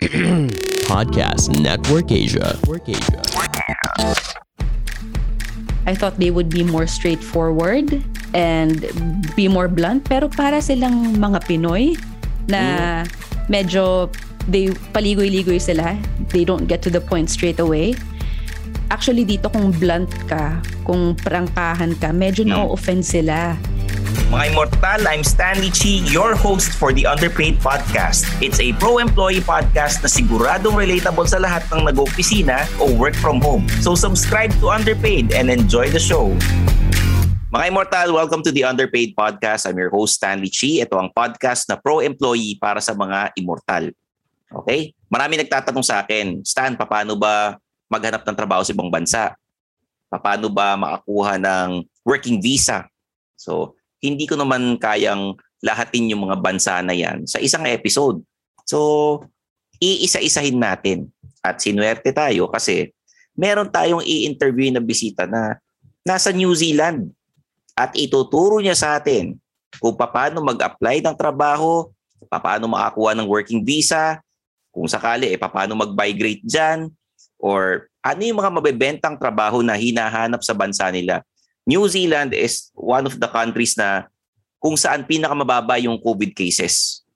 Podcast Network Asia. Network Asia. I thought they would be more straightforward and be more blunt pero para silang mga Pinoy na medyo they paligoy-ligoy sila. They don't get to the point straight away. Actually dito kung blunt ka, kung prangkahan ka, medyo na-offend sila. Mga Immortal, I'm Stanley Chi, your host for the Underpaid Podcast. It's a pro-employee podcast na siguradong relatable sa lahat ng nag-opisina o work from home. So subscribe to Underpaid and enjoy the show. Mga Immortal, welcome to the Underpaid Podcast. I'm your host, Stanley Chi. Ito ang podcast na pro-employee para sa mga Immortal. Okay? Marami nagtatanong sa akin, Stan, paano ba maghanap ng trabaho sa ibang bansa? Paano ba makakuha ng working visa? So, hindi ko naman kayang lahatin yung mga bansa na yan sa isang episode. So, iisa-isahin natin. At sinuwerte tayo kasi meron tayong i-interview na bisita na nasa New Zealand at ituturo niya sa atin kung paano mag-apply ng trabaho, paano makakuha ng working visa, kung sakali, eh, paano mag-migrate dyan, or ano yung mga mabebentang trabaho na hinahanap sa bansa nila. New Zealand is one of the countries na kung saan pinakamababa yung COVID cases.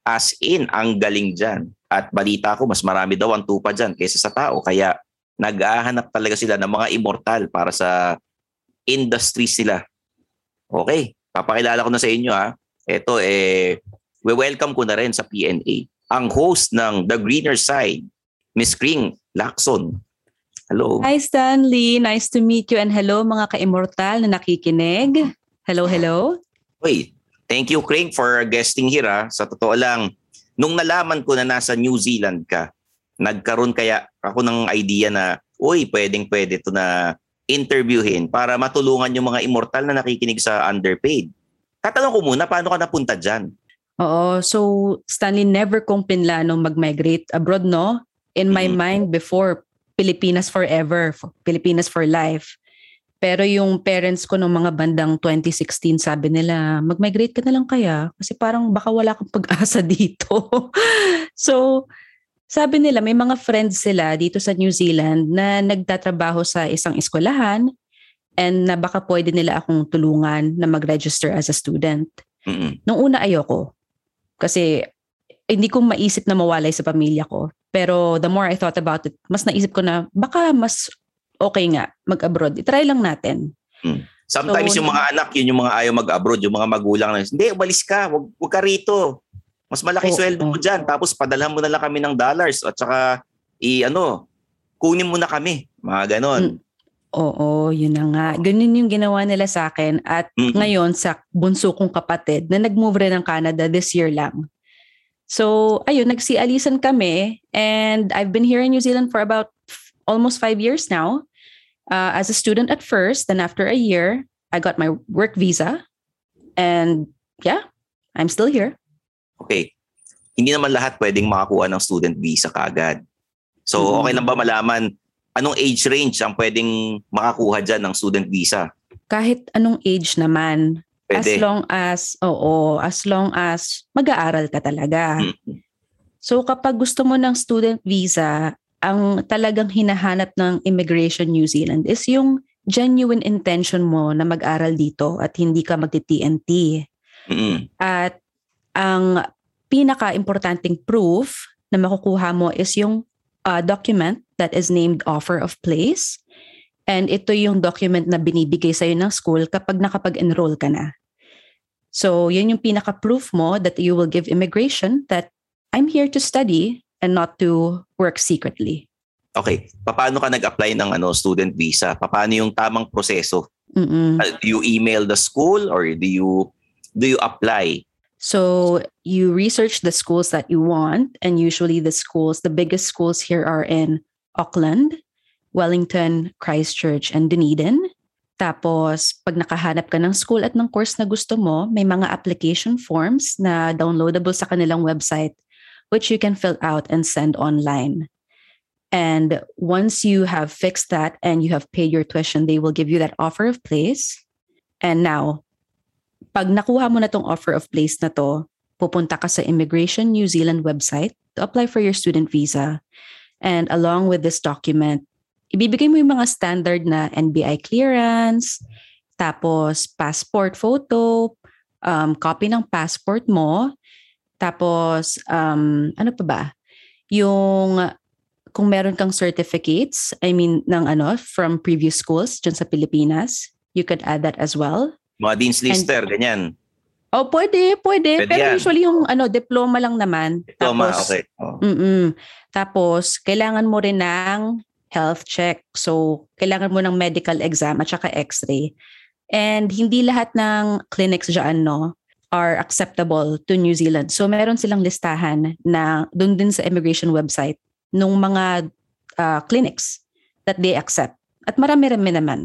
As in, ang galing dyan. At balita ko, mas marami daw ang tupa dyan kaysa sa tao. Kaya nag-ahanap talaga sila ng mga immortal para sa industry sila. Okay, papakilala ko na sa inyo ha. Ito eh, we-welcome ko na rin sa PNA. Ang host ng The Greener Side, Miss Kring Lacson. Hello. Hi Stanley, nice to meet you and hello mga ka-immortal na nakikinig. Hello, hello. Uy, thank you Kring for guesting here ha. Sa totoo lang, nung nalaman ko na nasa New Zealand ka, nagkaroon kaya ako ng idea na, uy, pwedeng pwede to na interviewin para matulungan yung mga immortal na nakikinig sa underpaid. Tatanong ko muna, paano ka napunta dyan? Oo, so Stanley never kong pinlano mag-migrate abroad, no? In my Mhm. mind before, Pilipinas forever, for- Pilipinas for life. Pero yung parents ko nung mga bandang 2016, sabi nila, mag-migrate ka na lang kaya kasi parang baka wala kang pag-asa dito. so, sabi nila, may mga friends sila dito sa New Zealand na nagtatrabaho sa isang eskwelahan and na baka pwede nila akong tulungan na mag-register as a student. Mm-mm. Nung una ayoko. Kasi hindi ko maisip na mawalay sa pamilya ko. Pero the more I thought about it, mas naisip ko na baka mas okay nga mag-abroad. I-try lang natin. Sometimes So, yung mga anak, yun yung mga ayaw mag-abroad, yung mga magulang na, hindi, umalis ka, wag, wag ka rito. Mas malaki Oo, sweldo mo oo. dyan. Tapos padalhan mo na lang kami ng dollars at saka i ano, kunin mo na kami. Mga ganon. Oo, yun na nga. Ganun yung ginawa nila sa akin. At Mm. ngayon sa bunso kong kapatid na nag-move rin ng Canada this year lang. So, ayun, nagsialisan kami and I've been here in New Zealand for about f- almost five years now. Uh, as a student at first, then after a year, I got my work visa. And yeah, I'm still here. Okay. Hindi naman lahat pwedeng makakuha ng student visa kagad. So, Mhm. okay lang ba malaman anong age range ang pwedeng makakuha dyan ng student visa? Kahit anong age naman, as Pwede. long as, oo, as long as mag-aaral ka talaga. Mm. So kapag gusto mo ng student visa, ang talagang hinahanap ng Immigration New Zealand is yung genuine intention mo na mag-aral dito at hindi ka magti-TNT. Mm-mm. At ang pinaka-importanting proof na makukuha mo is yung uh, document that is named offer of place. And ito yung document na binibigay sa'yo ng school kapag nakapag-enroll ka na. So, yun yung pinaka-proof mo that you will give immigration that I'm here to study and not to work secretly. Okay. Paano ka nag-apply ng ano student visa? Paano yung tamang proseso? Mm-mm. Uh, do you email the school or do you do you apply? So you research the schools that you want, and usually the schools, the biggest schools here are in Auckland, Wellington, Christchurch, and Dunedin. Tapos, pag nakahanap ka ng school at ng course na gusto mo, may mga application forms na downloadable sa kanilang website, which you can fill out and send online. And once you have fixed that and you have paid your tuition, they will give you that offer of place. And now, pag nakuha mo na tong offer of place na to, pupunta ka sa Immigration New Zealand website to apply for your student visa. And along with this document, ibibigay mo yung mga standard na NBI clearance, tapos passport photo, um, copy ng passport mo, tapos um, ano pa ba? Yung kung meron kang certificates, I mean, ng ano, from previous schools dyan sa Pilipinas, you could add that as well. Mga Dean's Lister, ganyan. Oh, pwede, pwede. Pwede Pero yan. usually yung ano, diploma lang naman. Diploma, Tapos, okay. Oh. Mm-mm. Tapos, kailangan mo rin ng health check. So, kailangan mo ng medical exam at saka x-ray. And hindi lahat ng clinics dyan, no, are acceptable to New Zealand. So, meron silang listahan na doon din sa immigration website nung mga ah, clinics that they accept. At marami-rami naman.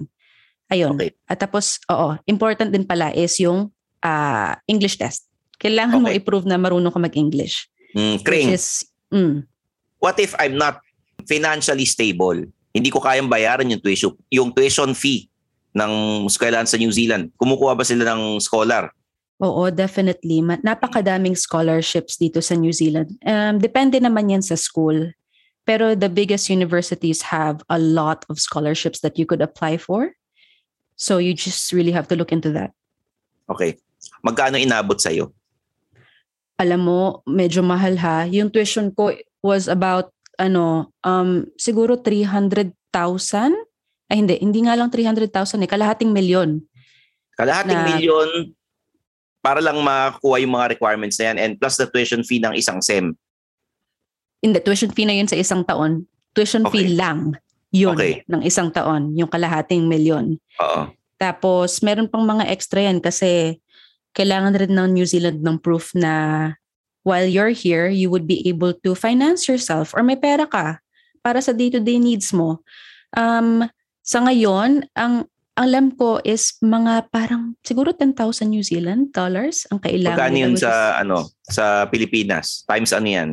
Ayun. Okay. At tapos, oo, important din pala is yung ah, English test. Kailangan mo Okay. i-prove na marunong ka mag-English. Mm, Which Kring, is, mm, what if I'm not financially stable? Hindi ko kayang bayaran yung tuition, yung tuition fee ng eskwelahan sa New Zealand. Kumukuha ba sila ng scholar? Oo, definitely. Napakadaming scholarships dito sa New Zealand. Um, depende naman yan sa school. Pero the biggest universities have a lot of scholarships that you could apply for. So you just really have to look into that. Okay. Magkano inabot sa'yo? Alam mo, medyo mahal ha. Yung tuition ko was about, ano, um, siguro 300,000. Ay hindi, hindi nga lang 300,000 eh. Kalahating milyon. Kalahating Na- milyon para lang makakuha yung mga requirements na yan and plus the tuition fee ng isang SEM. Hindi, tuition fee na yun sa isang taon. Tuition Okay. fee lang yun Okay. ng isang taon. Yung kalahating milyon. Oo. Tapos, meron pang mga extra yan kasi kailangan rin ng New Zealand ng proof na while you're here, you would be able to finance yourself or may pera ka para sa day-to-day needs mo. Um, sa ngayon, ang ang alam ko is mga parang siguro 10,000 New Zealand dollars ang kailangan. Magkano yun sa, is, ano, sa Pilipinas? Times ano yan?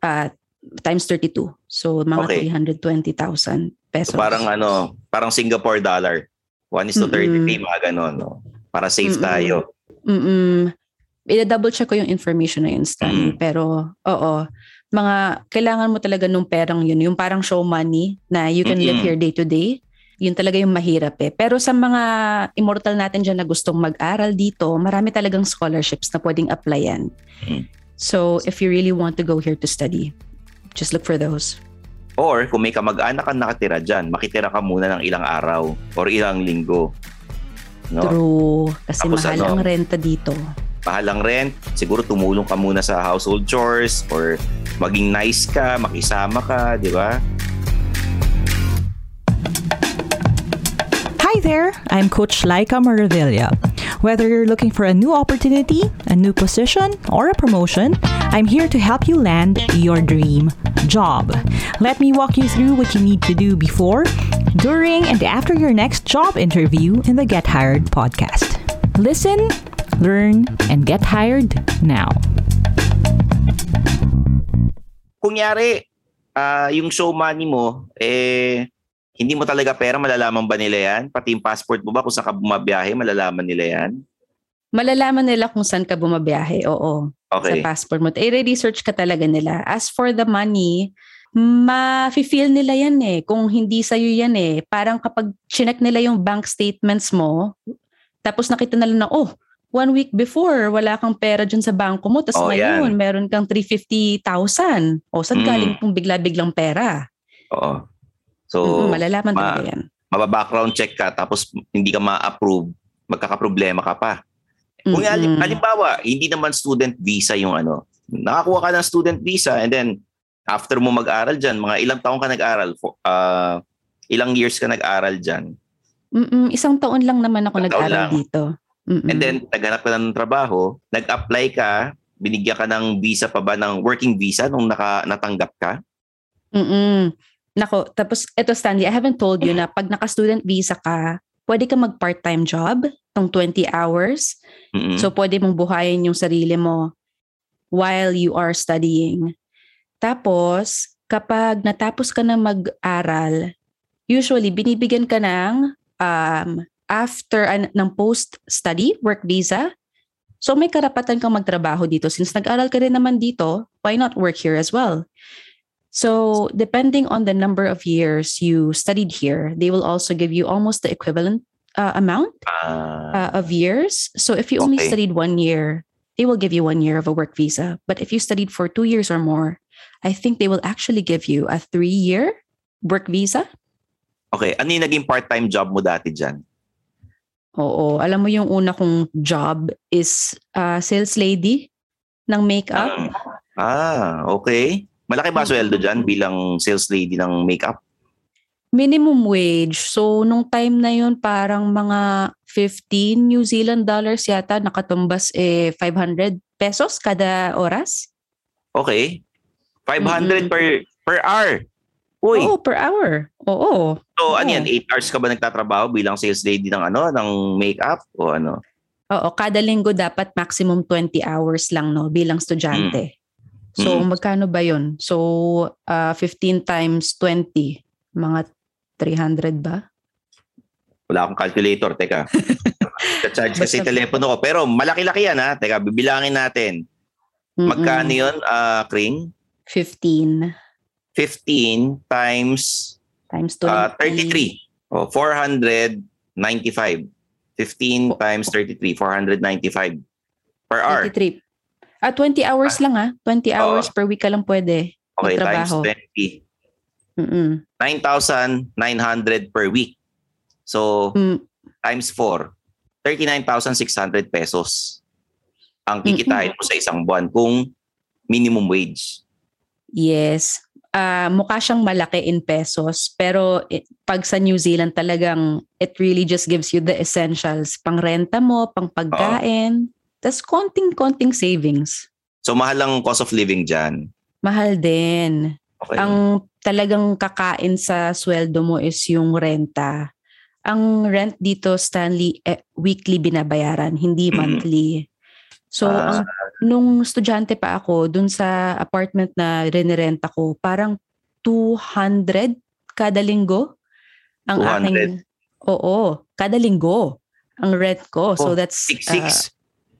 ah, times 32. So, mga Okay. 320,000 pesos. So parang ano, parang Singapore dollar. 1 is to 30 Mm-mm. mga ganon. No? Para safe Mm-mm. tayo. Mm-mm. Ida-double check ko yung information na yun, Stan. Mm. Pero, oo. Mga, kailangan mo talaga nung perang yun. Yung parang show money na you can live Mm-mm. here day to day. Yun talaga yung mahirap eh. Pero sa mga immortal natin dyan na gustong mag-aral dito, marami talagang scholarships na pwedeng applyan. Mm. So, if you really want to go here to study, just look for those. Or kung may kamag-anak ka nakatira dyan, makitira ka muna ng ilang araw or ilang linggo. No? True. Kasi Tapos mahal ano? ang renta dito. Mahal ang rent, siguro tumulong ka muna sa household chores or maging nice ka, makisama ka, di ba? Hi there, I'm Coach Laika Maravilla. Whether you're looking for a new opportunity, a new position, or a promotion, I'm here to help you land your dream job. Let me walk you through what you need to do before, during, and after your next job interview in the Get Hired podcast. Listen, learn, and get hired now. Kunyari, ah, yung show money mo, eh, hindi mo talaga pera, malalaman ba nila yan? Pati yung passport mo ba, kung saan ka bumabiyahe, malalaman nila yan? Malalaman nila kung saan ka bumabiyahe. Oo. sa Okay. passport mo. I-research ka talaga nila. As for the money, ma-feel nila yan eh. Kung hindi sa'yo yan eh. Parang kapag chinek nila yung bank statements mo, tapos nakita nila na, oh, one week before, wala kang pera dyan sa bangko mo. Tapos Oh, ngayon, yan. meron kang 350,000. O, saan Mm. galing pong bigla-biglang pera? Oo. So, Mm-mm, malalaman ma- talaga yan. mababackground check ka tapos hindi ka ma-approve, magkakaproblema ka pa. Kung halim- halimbawa, hindi naman student visa yung ano, nakakuha ka ng student visa and then after mo mag-aral dyan, mga ilang taong ka nag-aral, ah, ilang years ka nag-aral dyan, Mm-mm, isang taon lang naman ako nag-aral dito. Mm-mm. and then naghanap ka ng trabaho, nag-apply ka, binigyan ka ng visa pa ba ng working visa nung naka, natanggap ka? Mm-mm. Nako, tapos ito Stanley, I haven't told you na pag naka-student visa ka, pwede ka mag part-time job ng 20 hours. Mm-mm. So pwede mong buhayin yung sarili mo while you are studying. Tapos, kapag natapos ka na mag-aral, usually binibigyan ka ng um, after an, ng post-study work visa. So may karapatan kang magtrabaho dito. Since nag-aral ka rin naman dito, why not work here as well? So depending on the number of years you studied here, they will also give you almost the equivalent uh, amount Ah, uh, of years. So if you only Okay. studied one year, they will give you one year of a work visa. But if you studied for two years or more, I think they will actually give you a three-year work visa. Okay. Ano yung naging part-time job mo dati dyan? Oo, alam mo yung una kong job is uh, sales lady ng makeup. Ah, okay. Malaki ba sweldo dyan bilang sales lady ng makeup? Minimum wage. So nung time na yun parang mga 15 New Zealand dollars yata nakatumbas eh 500 pesos kada oras. Okay. 500 Mm-mm. per per hour. Uy, Oo, per hour. Oo. so ano oo. yan, 8 hours ka ba nagtatrabaho bilang sales lady ng ano, ng makeup o ano? Oo, kada linggo dapat maximum 20 hours lang no bilang estudyante. So Mm. magkano ba 'yon? So uh, 15 times 20, mga 300 ba? Wala akong calculator, teka. Charge kasi telepono ko. Pero malaki-laki yan ha. Teka, bibilangin natin. Magkano yun, ah, Kring? 15 15 times times 20. ah, 33. Oh, 495. 15 times 33, 495 per hour. 23. Ah, 20 hours lang ah. 20 hours per week ka lang pwede. Okay, times magtrabaho. 20. Mm-mm. 9,900 per week. So, Mm. times 4, 39,600 pesos ang kikitain mo sa isang buwan kung minimum wage. Yes. Ah, mukha siyang malaki in pesos, pero i- pag sa New Zealand talagang it really just gives you the essentials. Pang renta mo, pang pagkain, tas konting-konting savings. So, mahal ang cost of living dyan. Mahal din. Okay. Ang talagang kakain sa sweldo mo is yung renta. Ang rent dito, Stanley, eh, weekly binabayaran, hindi Mhm. monthly. So, Ah. ang, nung estudyante pa ako, dun sa apartment na rinirenta ko, parang 200 kada linggo. Ang 200? aking, oo, kada linggo ang rent ko. Oh, so, that's, 6,600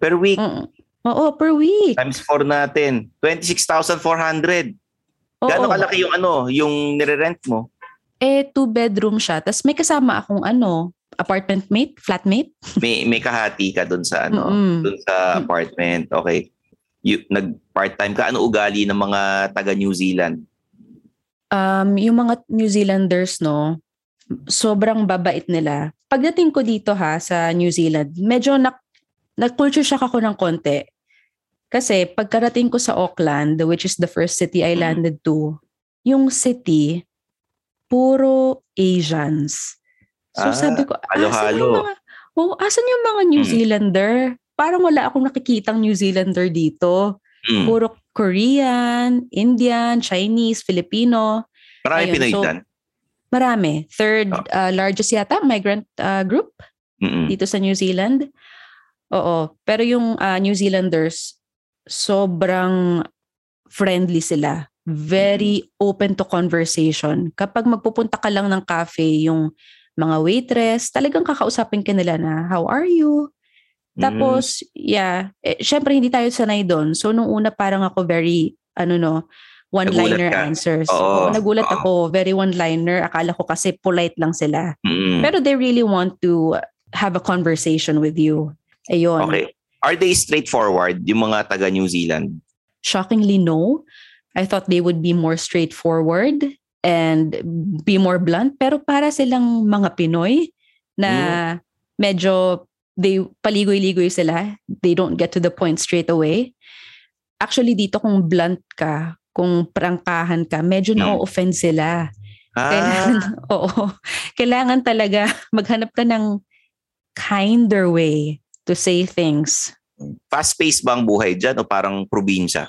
per week. uh, oo, per week. Times 4 natin. 26,400. Oo. Gano'ng kalaki yung ano, yung nire-rent mo? Eh, two bedroom siya. Tapos may kasama akong ano, apartment mate, flatmate. May may kahati ka doon sa ano, Mm-mm. doon sa apartment. Okay. You, nag part-time ka. Ano ugali ng mga taga New Zealand? Um, yung mga New Zealanders, no, sobrang babait nila. Pagdating ko dito ha, sa New Zealand, medyo na, nag-culture shock ako ng konti. Kasi pagkarating ko sa Auckland, which is the first city I landed to, yung city, puro Asians. So Ah, sabi ko, asan halo-halo." yung mga, oh, asan yung mga New Mm. Zealander? Parang wala akong nakikitang New Zealander dito. Mm. Puro Korean, Indian, Chinese, Filipino. Marami Ayun, Pinoy so- dyan. Marami. Third Ah. uh, largest yata migrant uh, group Mm-mm. dito sa New Zealand. Oo. Pero yung uh, New Zealanders, sobrang friendly sila. Very open to conversation. Kapag magpupunta ka lang ng cafe, yung mga waitress, talagang kakausapin ka nila na, how are you? Tapos, yeah, eh, syempre hindi tayo sanay doon. So, nung una parang ako very, ano no, one-liner answers. Oo. Oo, nagulat Oo. ako, very one-liner. Akala ko kasi polite lang sila. Mm. Pero they really want to have a conversation with you. Ayun. Okay. Are they straightforward, yung mga taga New Zealand? Shockingly, no. I thought they would be more straightforward and be more blunt. Pero para silang mga Pinoy na medyo they paligoy-ligoy sila. They don't get to the point straight away. Actually, dito kung blunt ka, kung prangkahan ka, medyo Mm. na-offend sila. Ah, Kailangan, oo. Kailangan talaga maghanap ka ng kinder way to say things. fast-paced ba ang buhay dyan o parang probinsya?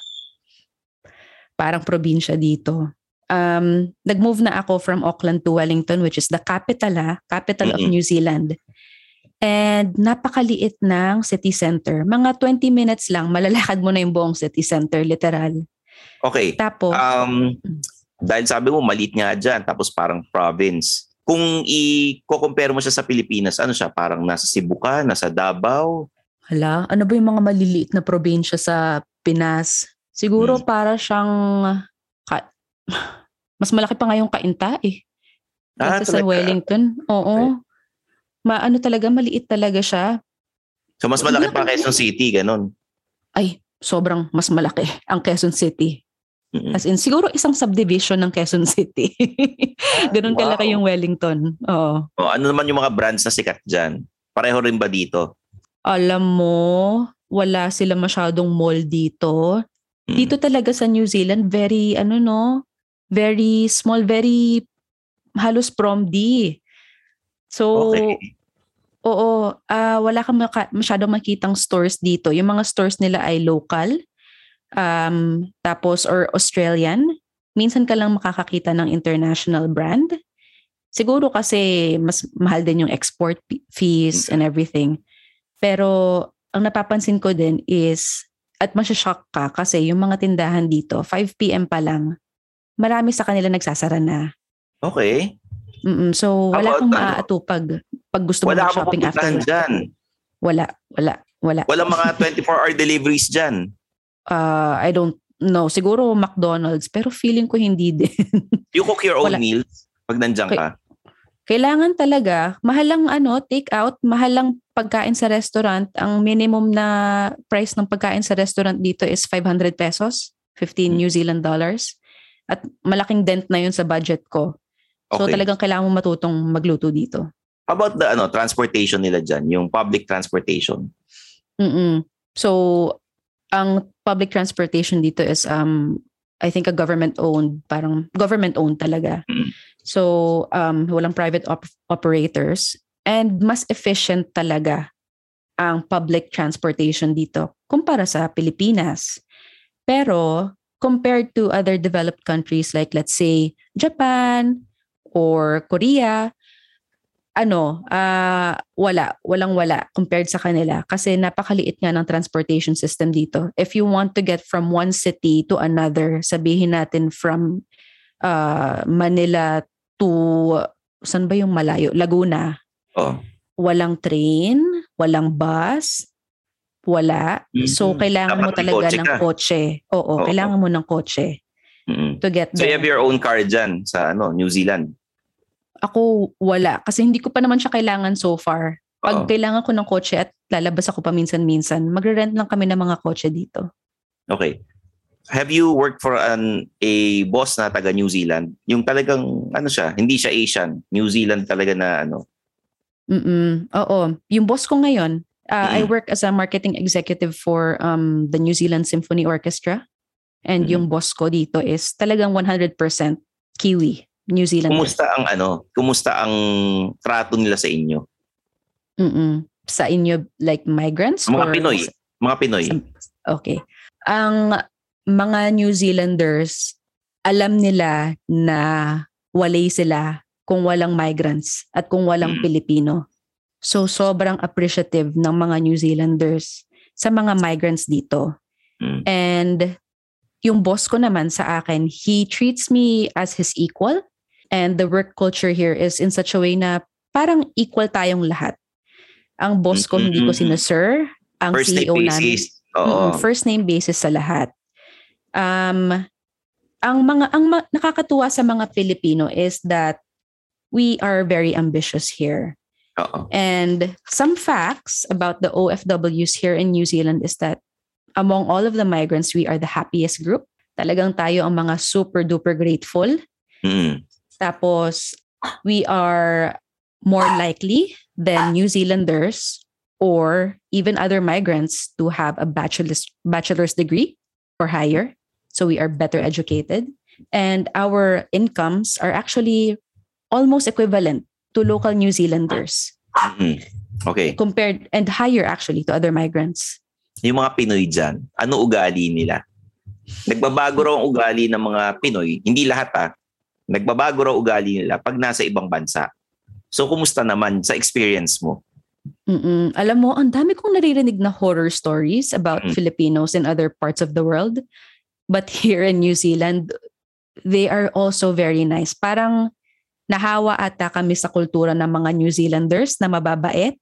Parang probinsya dito. Um, nag-move na ako from Auckland to Wellington, which is the capital, ha? capital of Mhm. New Zealand. And napakaliit ng city center. Mga 20 minutes lang, malalakad mo na yung buong city center, literal. Okay. Tapos, Um, dahil sabi mo, malit nga dyan, tapos parang province. Kung i-compare mo siya sa Pilipinas, ano siya? Parang nasa Cebu ka, nasa Davao? Hala, ano ba yung mga maliliit na probinsya sa Pinas? Siguro Hmm. para siyang mas malaki pa nga yung Kainta eh. Ah, sa? Wellington. Oo. Maano talaga, maliit talaga siya. So mas malaki pa Quezon City, ganun. Ay, sobrang mas malaki ang Quezon City. Mm-mm. As in, siguro isang subdivision ng Quezon City. Ganun wow. kalaki yung Wellington. Oo. Oh, ano naman yung mga brands na sikat dyan? Pareho rin ba dito? Alam mo, wala sila masyadong mall dito. Mm. Dito talaga sa New Zealand, very, ano no, very small, very halos prom D. So, Okay. oo, ah, wala kang maka- masyadong makitang stores dito. Yung mga stores nila ay local, um, tapos or Australian. Minsan ka lang makakakita ng international brand. Siguro kasi mas mahal din yung export fees and everything. Pero ang napapansin ko din is, at masyashock ka kasi yung mga tindahan dito, 5 p.m. pa lang, marami sa kanila nagsasara na. Okay. Mm-mm. So, wala About kang ano? maaatupag pag gusto mo Wala mag-shopping after work. dyan. Wala, wala, wala. Walang mga 24-hour deliveries dyan. Uh, I don't know. Siguro McDonald's, pero feeling ko hindi din. You cook your own Wala. meals pag nandyan Okay. ka. Kailangan talaga, mahal lang ano, take out, mahal lang pagkain sa restaurant. Ang minimum na price ng pagkain sa restaurant dito is 500 pesos, 15 Hmm. New Zealand dollars. At malaking dent na yun sa budget ko. So Okay. talagang kailangan mo matutong magluto dito. How about the ano, transportation nila dyan? Yung public transportation. Mm-mm. So, ang public transportation dito is, um, I think a government-owned, parang government-owned talaga. Mm. So, um, walang private op- operators. And mas efficient talaga ang public transportation dito kumpara sa Pilipinas. Pero, compared to other developed countries like let's say Japan or Korea, ano, ah wala, walang wala compared sa kanila kasi napakaliit nga ng transportation system dito. If you want to get from one city to another, sabihin natin from ah, Manila to saan ba yung malayo? Laguna. Oh. Walang train, walang bus, wala. So Mhm. kailangan Dapat mo talaga kotse ng ka. kotse. Oo, Oo. kailangan mo ng kotse Mm-mm. to get So you there. have your own car dyan sa ano, New Zealand. Ako wala kasi hindi ko pa naman siya kailangan so far. Pag Oo. kailangan ko ng kotse at lalabas ako paminsan-minsan, magre-rent lang kami ng mga kotse dito. Okay. Have you worked for an a boss na taga New Zealand? Yung talagang ano siya, hindi siya Asian, New Zealand talaga na ano. Mm. Oo. Yung boss ko ngayon, uh, I Mm. work as a marketing executive for um, the New Zealand Symphony Orchestra. And Mm. yung boss ko dito is talagang 100% Kiwi, New Zealand. Kumusta ang ano? Kumusta ang trato nila sa inyo? Mm-mm. Sa inyo, like migrants? Mga or Pinoy. Mga Pinoy. Sa- Okay. Ang mga New Zealanders, alam nila na walay sila kung walang migrants at kung walang Mm. Pilipino. So sobrang appreciative ng mga New Zealanders sa mga migrants dito. Mm. And yung boss ko naman sa akin, he treats me as his equal. And the work culture here is in such a way na parang equal tayong lahat. Ang boss ko, hindi ko Mm-mm. sinasir. Ang First name CEO namin, basis. Oo. Mm, first name basis sa lahat. Um, ang mga ang ma- nakakatuwa sa mga Pilipino is that we are very ambitious here. Oo. And some facts about the OFWs here in New Zealand is that among all of the migrants, we are the happiest group. Talagang tayo ang mga super duper grateful. Mm. Tapos, we are more likely than New Zealanders or even other migrants to have a bachelor's, bachelor's degree or higher. So we are better educated. And our incomes are actually almost equivalent to local New Zealanders Mm. Okay. compared and higher actually to other migrants. Yung mga Pinoy dyan, ano ugali nila? Nagbabago raw ang ugali ng mga Pinoy. Hindi lahat ah. Nagbabago raw ugali nila pag nasa ibang bansa. So, kumusta naman sa experience mo? Mm-mm. Alam mo, ang dami kong naririnig na horror stories about Mm. Filipinos in other parts of the world. But here in New Zealand, they are also very nice. Parang nahawa ata kami sa kultura ng mga New Zealanders na mababait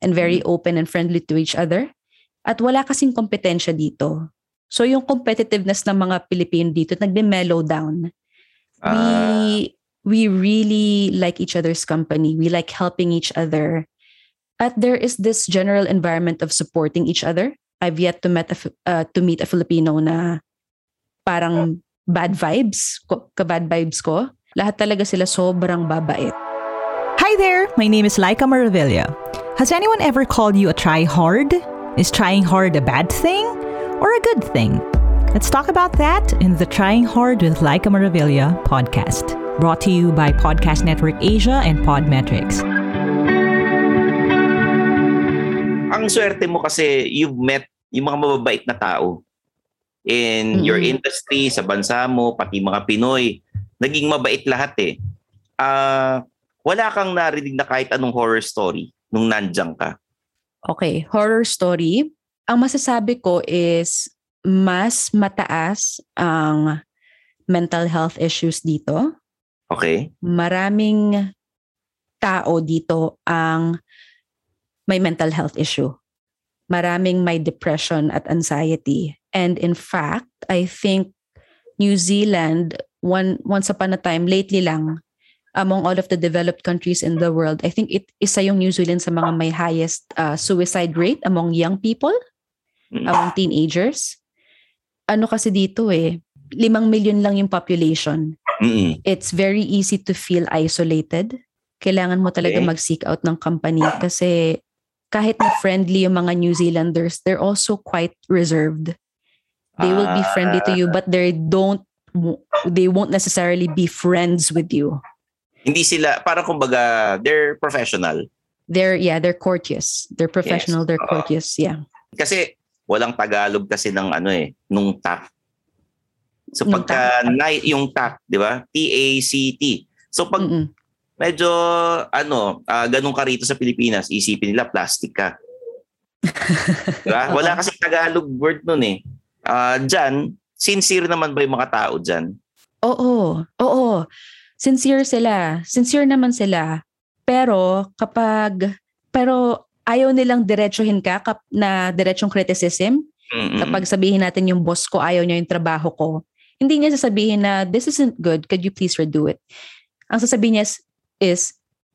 and very open and friendly to each other. At wala kasing kompetensya dito. So yung competitiveness ng mga Pilipino dito nagme-mellow down. Ah, we we really like each other's company. We like helping each other. At there is this general environment of supporting each other. I've yet to met a, uh, to meet a Filipino na parang bad vibes, ko, ka-bad vibes ko. Lahat talaga sila sobrang babait. Hi there, my name is Laika Maravilla. Has anyone ever called you a try hard? Is trying hard a bad thing or a good thing? Let's talk about that in the Trying Hard with Laika Maravilla podcast, brought to you by Podcast Network Asia and Podmetrics. ang swerte mo kasi you've met yung mga mababait na tao in your Mhm. industry, sa bansa mo, pati mga Pinoy. Naging mabait lahat eh. Ah, wala kang narinig na kahit anong horror story nung nandiyan ka. Okay, horror story. Ang masasabi ko is mas mataas ang mental health issues dito. Okay? Maraming tao dito ang may mental health issue. Maraming may depression at anxiety. And in fact, I think New Zealand, one once upon a time, lately lang, among all of the developed countries in the world, I think it isa yung New Zealand sa mga may highest uh, suicide rate among young people, Mm. among teenagers. Ano kasi dito eh, limang million lang yung population. Mm-mm. It's very easy to feel isolated. Kailangan mo talaga Okay. mag-seek out ng company kasi kahit na friendly yung mga New Zealanders, they're also quite reserved. They will be friendly to you but they don't they won't necessarily be friends with you. Hindi sila, parang kumbaga, they're professional. They're yeah, they're courteous. They're professional, they're Oo. courteous, yeah. Kasi walang Tagalog kasi ng ano eh, nung TAC. So Nung pagka na, yung TAC, di ba? T-A-C-T. So pag Mm-mm. medyo ano, ah, ganun ka rito sa Pilipinas, isipin nila plastic ka. diba? Wala kasi Tagalog word nun eh. Ah, diyan, sincere naman ba yung mga tao diyan? Oo, oo. Sincere sila. Sincere naman sila. Pero kapag pero ayaw nilang diretsuhin ka kap, na diretsong criticism, kapag sabihin natin yung boss ko ayaw niya yung trabaho ko, hindi niya sasabihin na this isn't good, could you please redo it? Ang sasabihin niya is, is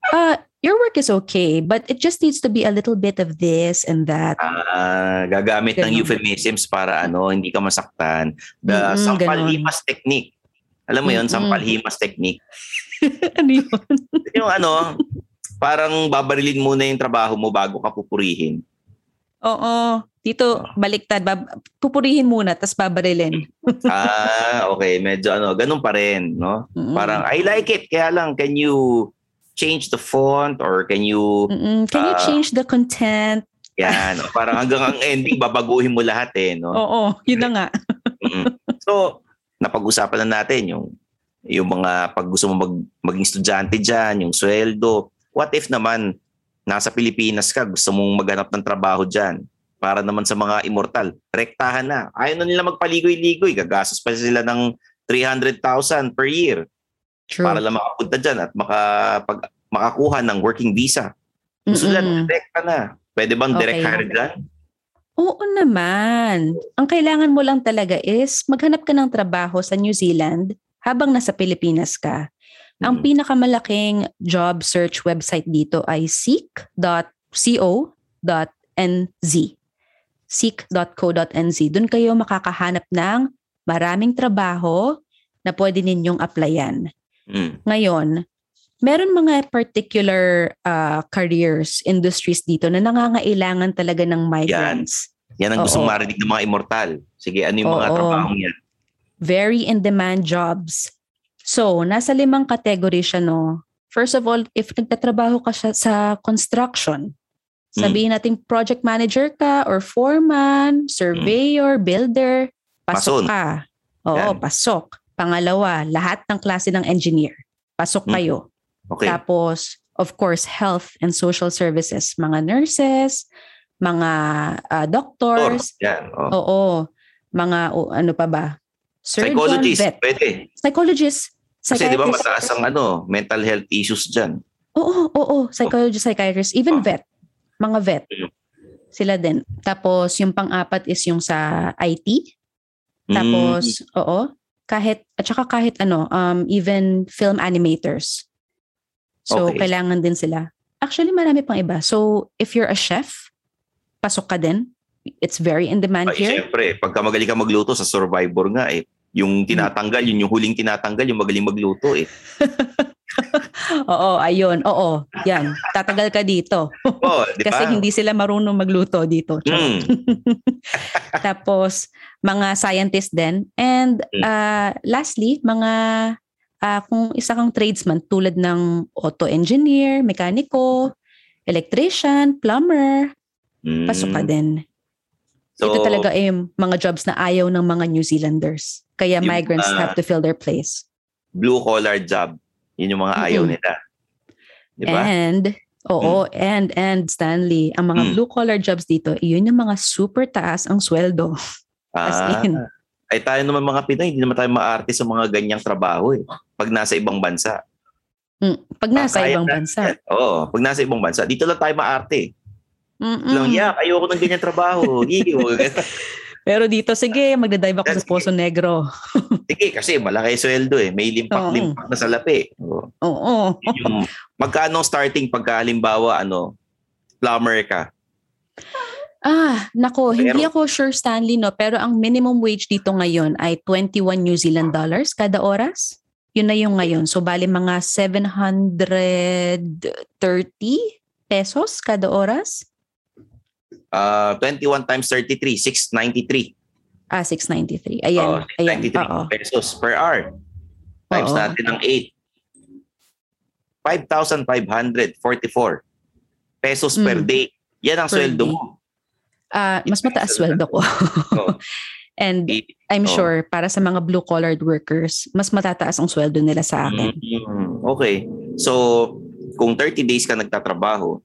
uh, your work is okay, but it just needs to be a little bit of this and that. Ah, gagamit ng Ganun. euphemisms para ano, hindi ka masaktan. The Mm-mm, sampalhimas technique. Alam mo yun, Mm-mm. sampalhimas technique. ano yun? Yung ano, parang babarilin muna yung trabaho mo bago ka pupurihin. Oo. Dito, baliktad. Bab- pupurihin muna, tas babarilin. ah, okay. Medyo ano, ganun pa rin, no? Mm-mm. Parang, I like it. Kaya lang, can you change the font or can you, Mm-mm. Can you Ah. change the content? yan, parang hanggang ang ending, babaguhin mo lahat eh, no? Oo, yun na nga. So, napag-usapan na natin yung yung mga pag gusto mo mag, maging estudyante dyan, yung sweldo. What if naman, nasa Pilipinas ka, gusto mong maghanap ng trabaho dyan para naman sa mga immortal. Rektahan na. Ayaw na nila magpaligoy-ligoy. Gagastos pa sila ng 300,000 per year True. para lang makapunta dyan at makapag, makakuha ng working visa. Gusto nila, Mm-mm. direkta na. Pwede bang direct Okay. hire dyan? Oo naman. Ang kailangan mo lang talaga is maghanap ka ng trabaho sa New Zealand habang nasa Pilipinas ka. Ang Mm. pinakamalaking job search website dito ay seek.co.nz. seek.co.nz. Doon kayo makakahanap ng maraming trabaho na pwede ninyong applyan. Mm. Ngayon, meron mga particular uh, careers, industries dito na nangangailangan talaga ng migrants. Yan ang gustong Oo. marinig ng mga immortal. Sige, ano yung mga Oo. trabahong yan? Very in-demand jobs. So, nasa limang category siya, no? First of all, if nagtatrabaho ka siya sa construction, sabihin natin project manager ka or foreman, surveyor, builder, pasok Mason. ka. Oo, Yan. pasok. Pangalawa, lahat ng klase ng engineer. Pasok Mm. kayo. Okay. Tapos, of course, health and social services. Mga nurses, mga Or, doctors, yan. Oh. oo, mga o, ano pa ba? Surgeon, Psychologist, vet, pwede. psychologist, Kasi di ba mataas ang ano, mental health issues dyan. Oo, oo, psychologist, psychiatrist, even Oh. vet. Mga vet. Mm. Sila din. Tapos yung pang-apat is yung sa IT. Mm. Tapos, oo, kahit, at saka kahit ano, um, even film animators. So, Okay. kailangan din sila. Actually, marami pang iba. So, if you're a chef, pasok ka din. It's very in demand Ay, here. syempre, pagka magaling ka magluto sa Survivor nga eh, yung tinatanggal, yun yung huling tinatanggal, yung magaling magluto eh. Oo, ayun. Oo, yan. Tatagal ka dito. Oh, di ba? Kasi hindi sila marunong magluto dito. Mm. Tapos, mga scientist din. And Mm. uh, lastly, mga uh, kung isa kang tradesman tulad ng auto engineer, mekaniko, electrician, plumber, Mm. pasok ka din. So, Ito talaga ay mga jobs na ayaw ng mga New Zealanders. Kaya Yung migrants mga- have to fill their place. blue collar job, yun yung mga ayaw Mm. nila. Di ba? And, oo, and, and Stanley, ang mga Mm. blue collar jobs dito, yun yung mga super taas ang sweldo. as Ah, in. ay tayo naman mga Pinoy, hindi naman tayo maarte sa mga ganyang trabaho eh. Pag nasa ibang bansa. Mm, Pag nasa Kaya ibang natin bansa. Oo, pag nasa ibang bansa. Dito lang tayo maarte. Mm-mm. Lang, yeah, ayoko ng ganyang trabaho. Iyo. Pero dito, sige, magdadive ako sa. Poso Negro. Sige, kasi malaki sweldo eh. May limpak-limpak na salapi. Oo. Oo. Yun yung, magkano starting pagka halimbawa, ano, plumber ka? Ah, nako, hindi Pero- ako sure Stanley no, pero ang minimum wage dito ngayon ay 21 New Zealand dollars kada oras. Yun na yung ngayon. So bali mga 730 pesos kada oras. Uh, 21 times 33, 693. Ah, 693. Ayan. Ayan. 693 Oo. pesos per hour. Times Oo. natin ng 8. 5,544 pesos per Mm. day. Yan ang Per sweldo day. mo. Ah, mas mataas sweldo ko. Oo. And I'm Oo. sure para sa mga blue collared workers, mas matataas ang sweldo nila sa akin. Mm, Okay. So, kung 30 days ka nagtatrabaho,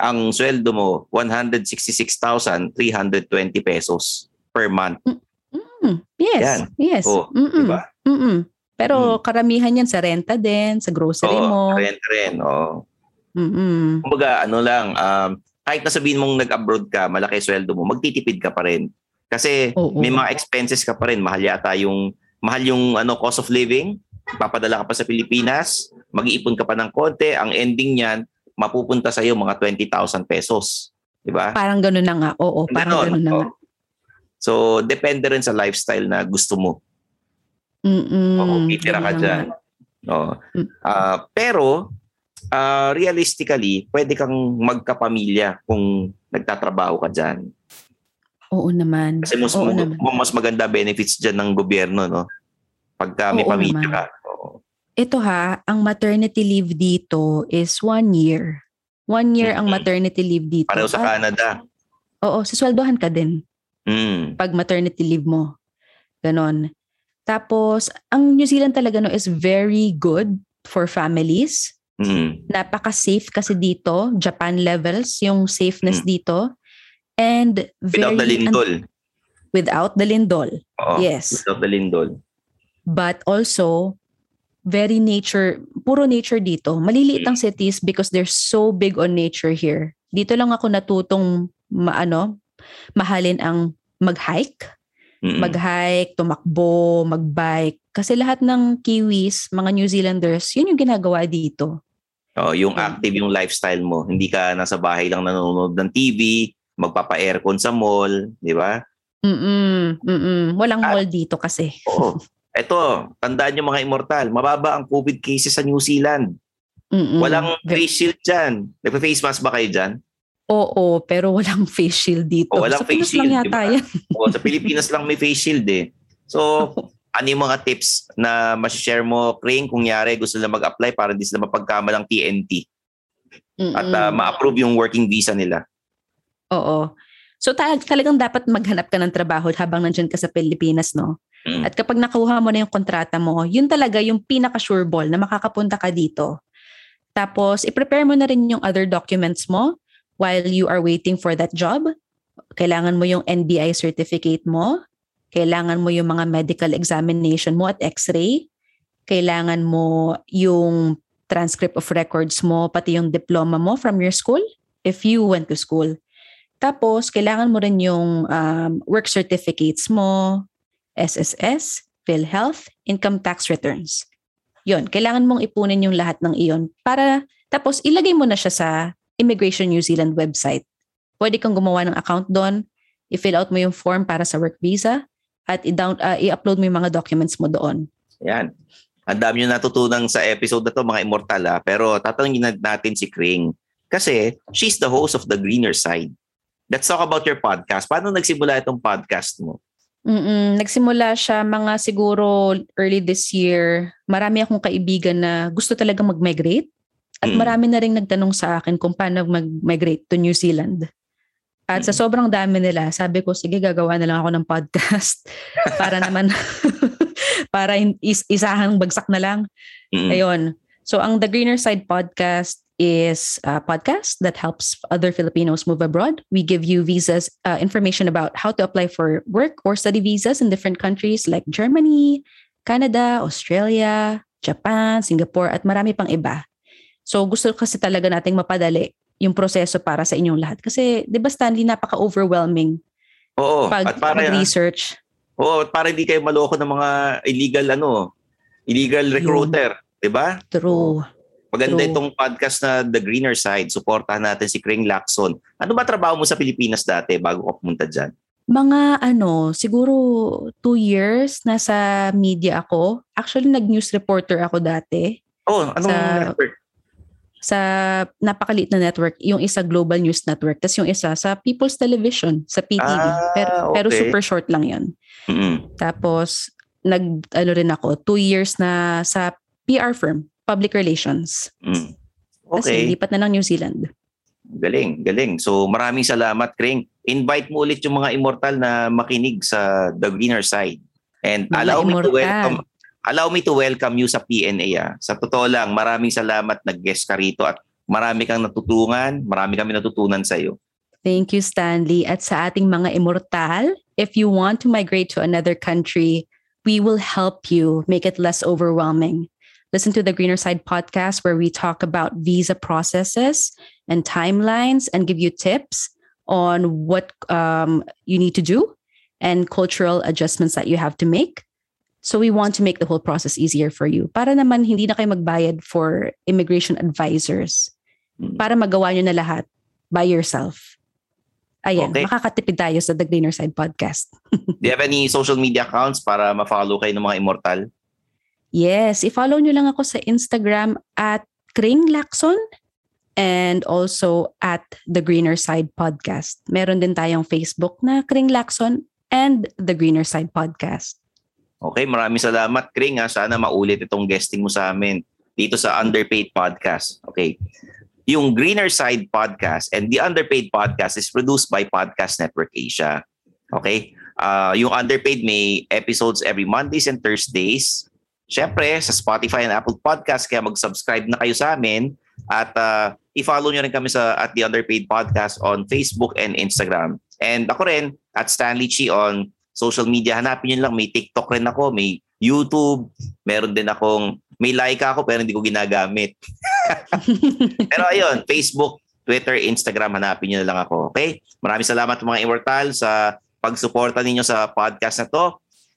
ang sweldo mo 166,320 pesos per month, Mm, yes. Yan. Yes. Oh, Mm-mm. di ba? Mm-mm. Pero karamihan yan sa renta din, sa grocery Oo, mo. rent rin. Oo. Mm-mm. Kumbaga, ano lang, um, kahit na sabihin mong nag-abroad ka, malaki sweldo mo, magtitipid ka pa rin. Kasi Oo. may mga expenses ka pa rin. Mahal yata yung, mahal yung ano, cost of living. Papadala ka pa sa Pilipinas, mag-iipon ka pa ng konti. Ang ending niyan, mapupunta sa iyo mga 20,000 pesos. Di ba? Parang ganun na nga. Oo, parang Ganon, ganun na nga. So, depende rin sa lifestyle na gusto mo. Mm-mm. Titira Ganun ka dyan. nga. Oo. Mm. Ah, pero, ah, realistically, pwede kang magkapamilya kung nagtatrabaho ka dyan. Oo naman. Kasi mas, Oo mag- naman. mas maganda benefits dyan ng gobyerno, no? Pagka may Oo pamilya naman. ka. Ito ha, ang maternity leave dito is one year. One year ang maternity leave dito. Pareho sa At- Canada. Oo, sisweldohan ka din Mm. pag maternity leave mo. Ganon. Tapos, ang New Zealand talaga no is very good for families. Mm. Napaka-safe kasi dito. Japan levels yung safeness Mm. dito. And very... Without the lindol. without the lindol. Oo, Yes. Without the lindol. But also, very nature, puro nature dito. Maliliit ang Mm. cities because they're so big on nature here. Dito lang ako natutong maano, mahalin ang mag-hike. Mm-mm. Mag-hike, tumakbo, mag-bike. Kasi lahat ng Kiwis, mga New Zealanders, yun yung ginagawa dito. Oo, yung Mm. active yung lifestyle mo. Hindi ka nasa bahay lang nanonood ng TV, magpapa-aircon sa mall, di ba? Mm-mm, mm-mm. Walang Ah. mall dito kasi. Oo. Eto, tandaan nyo mga immortal, mababa ang COVID cases sa New Zealand. Mm-mm. Walang face shield dyan. Nagpa-face mask ba kayo dyan? Oo, pero walang face shield dito. O, walang Sa Pinas face shield, lang yata ba? yan. O, sa Pilipinas lang may face shield eh. So, ano yung mga tips na share mo, Crane, kung yari gusto nila mag-apply para hindi sila mapagkamalang TNT at Mm-mm. uh, ma-approve yung working visa nila? Oo. So ta- talagang dapat maghanap ka ng trabaho habang nandyan ka sa Pilipinas, no? Mm. At kapag nakuha mo na yung kontrata mo, yun talaga yung pinaka-sure ball na makakapunta ka dito. Tapos, i-prepare mo na rin yung other documents mo while you are waiting for that job. Kailangan mo yung NBI certificate mo. Kailangan mo yung mga medical examination mo at x-ray. Kailangan mo yung transcript of records mo, pati yung diploma mo from your school, if you went to school. Tapos, kailangan mo rin yung um, work certificates mo, SSS, PhilHealth, income tax returns. Yon, kailangan mong ipunin yung lahat ng iyon para tapos ilagay mo na siya sa Immigration New Zealand website. Pwede kang gumawa ng account doon, i-fill out mo yung form para sa work visa at i-down, uh, i-upload mo yung mga documents mo doon. Yan. Ang dami nyo natutunan sa episode na to, mga immortal ha. Pero tatanungin natin si Kring. Kasi she's the host of The Greener Side. Let's talk about your podcast. Paano nagsimula itong podcast mo? Mm-mm. Nagsimula siya mga siguro early this year. Marami akong kaibigan na gusto talaga mag-migrate. At marami na rin nagtanong sa akin kung paano mag-migrate to New Zealand. At sa sobrang dami nila, sabi ko, sige, gagawa na lang ako ng podcast. para naman, para is- isahang bagsak na lang. Mm. Ayun. So ang The Greener Side podcast is a podcast that helps other Filipinos move abroad. We give you visas, uh, information about how to apply for work or study visas in different countries like Germany, Canada, Australia, Japan, Singapore, at marami pang iba. So gusto kasi talaga nating mapadali yung proseso para sa inyong lahat. Kasi, di ba Stanley, napaka-overwhelming Oo. pag, at para, research oo, at para hindi kayo maloko ng mga illegal ano, illegal recruiter, 'di ba? True. Maganda True. itong podcast na The Greener Side. Suportahan natin si Kring Lacson. Ano ba trabaho mo sa Pilipinas dati bago ka pumunta dyan? Mga ano, siguro two years nasa media ako. Actually, nag-news reporter ako dati Oh, anong Sa- network? sa napakaliit na network. Yung isa Global News Network, tapos yung isa sa People's Television, sa PTV. Ah, pero, pero okay. super short lang yun. Mm-mm. Tapos, nag, ano rin ako, two years na sa PR firm, Public Relations. Mm. Okay. lipat na ng New Zealand. Galing, galing. So maraming salamat, Kring. Invite mo ulit yung mga immortal na makinig sa The Greener Side. And Mga allow me to immortal. welcome allow me to welcome you sa PNA. Ah. Sa totoo lang, maraming salamat nag-guest ka rito at marami kang natutungan, marami kami natutunan sa iyo. Thank you, Stanley. At sa ating mga immortal, if you want to migrate to another country, we will help you make it less overwhelming. Listen to the Greener Side podcast where we talk about visa processes and timelines and give you tips on what um, you need to do and cultural adjustments that you have to make. So we want to make the whole process easier for you. Para naman hindi na kayo magbayad for immigration advisors. Mm. Para magawa nyo na lahat by yourself. Ayan, Okay. makakatipid tayo sa The Greener Side podcast. Do you have any social media accounts para ma-follow kayo ng mga immortal? Yes, i-follow nyo lang ako sa Instagram at Kring Lacson and also at The Greener Side Podcast. Meron din tayong Facebook na Kring Lacson and The Greener Side Podcast. Okay, maraming salamat, Kring. Ha. Sana maulit itong guesting mo sa amin dito sa Underpaid Podcast. Okay. Yung Greener Side Podcast and the Underpaid Podcast is produced by Podcast Network Asia. Okay? Uh, yung Underpaid may episodes every Mondays and Thursdays. Siyempre, sa Spotify and Apple Podcast, kaya mag-subscribe na kayo sa amin. At uh, i-follow nyo rin kami sa at the Underpaid Podcast on Facebook and Instagram. And ako rin, at Stanley Chi on social media. Hanapin nyo lang, may TikTok rin ako, may YouTube, meron din akong, may like ako pero hindi ko ginagamit. pero ayun, Facebook, Twitter, Instagram, hanapin nyo na lang ako. Okay? Maraming salamat mga Immortal sa pagsuporta ninyo sa podcast na to.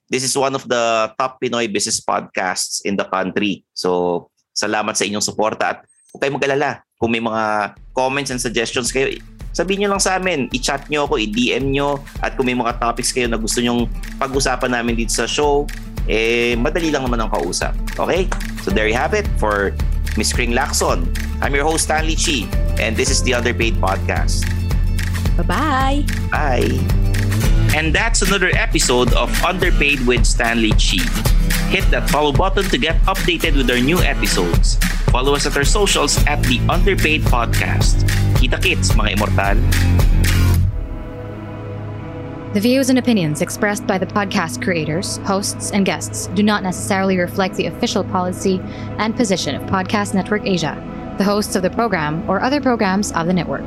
This is one of the top Pinoy business podcasts in the country. So, salamat sa inyong suporta at huwag kayong mag-alala. Kung may mga comments and suggestions kayo, sabihin nyo lang sa amin. I-chat nyo ako, i-DM nyo. At kung may mga topics kayo na gusto nyong pag-usapan namin dito sa show, eh, madali lang naman ang kausap. Okay? So there you have it for Miss Kring Lacson. I'm your host, Stanley Chi, and this is the Underpaid Podcast. Bye-bye! Bye! And that's another episode of Underpaid with Stanley Chi. Hit that follow button to get updated with our new episodes. Follow us at our socials at the Underpaid Podcast. Kita kits, mga immortal. The views and opinions expressed by the podcast creators, hosts, and guests do not necessarily reflect the official policy and position of Podcast Network Asia, the hosts of the program, or other programs of the network.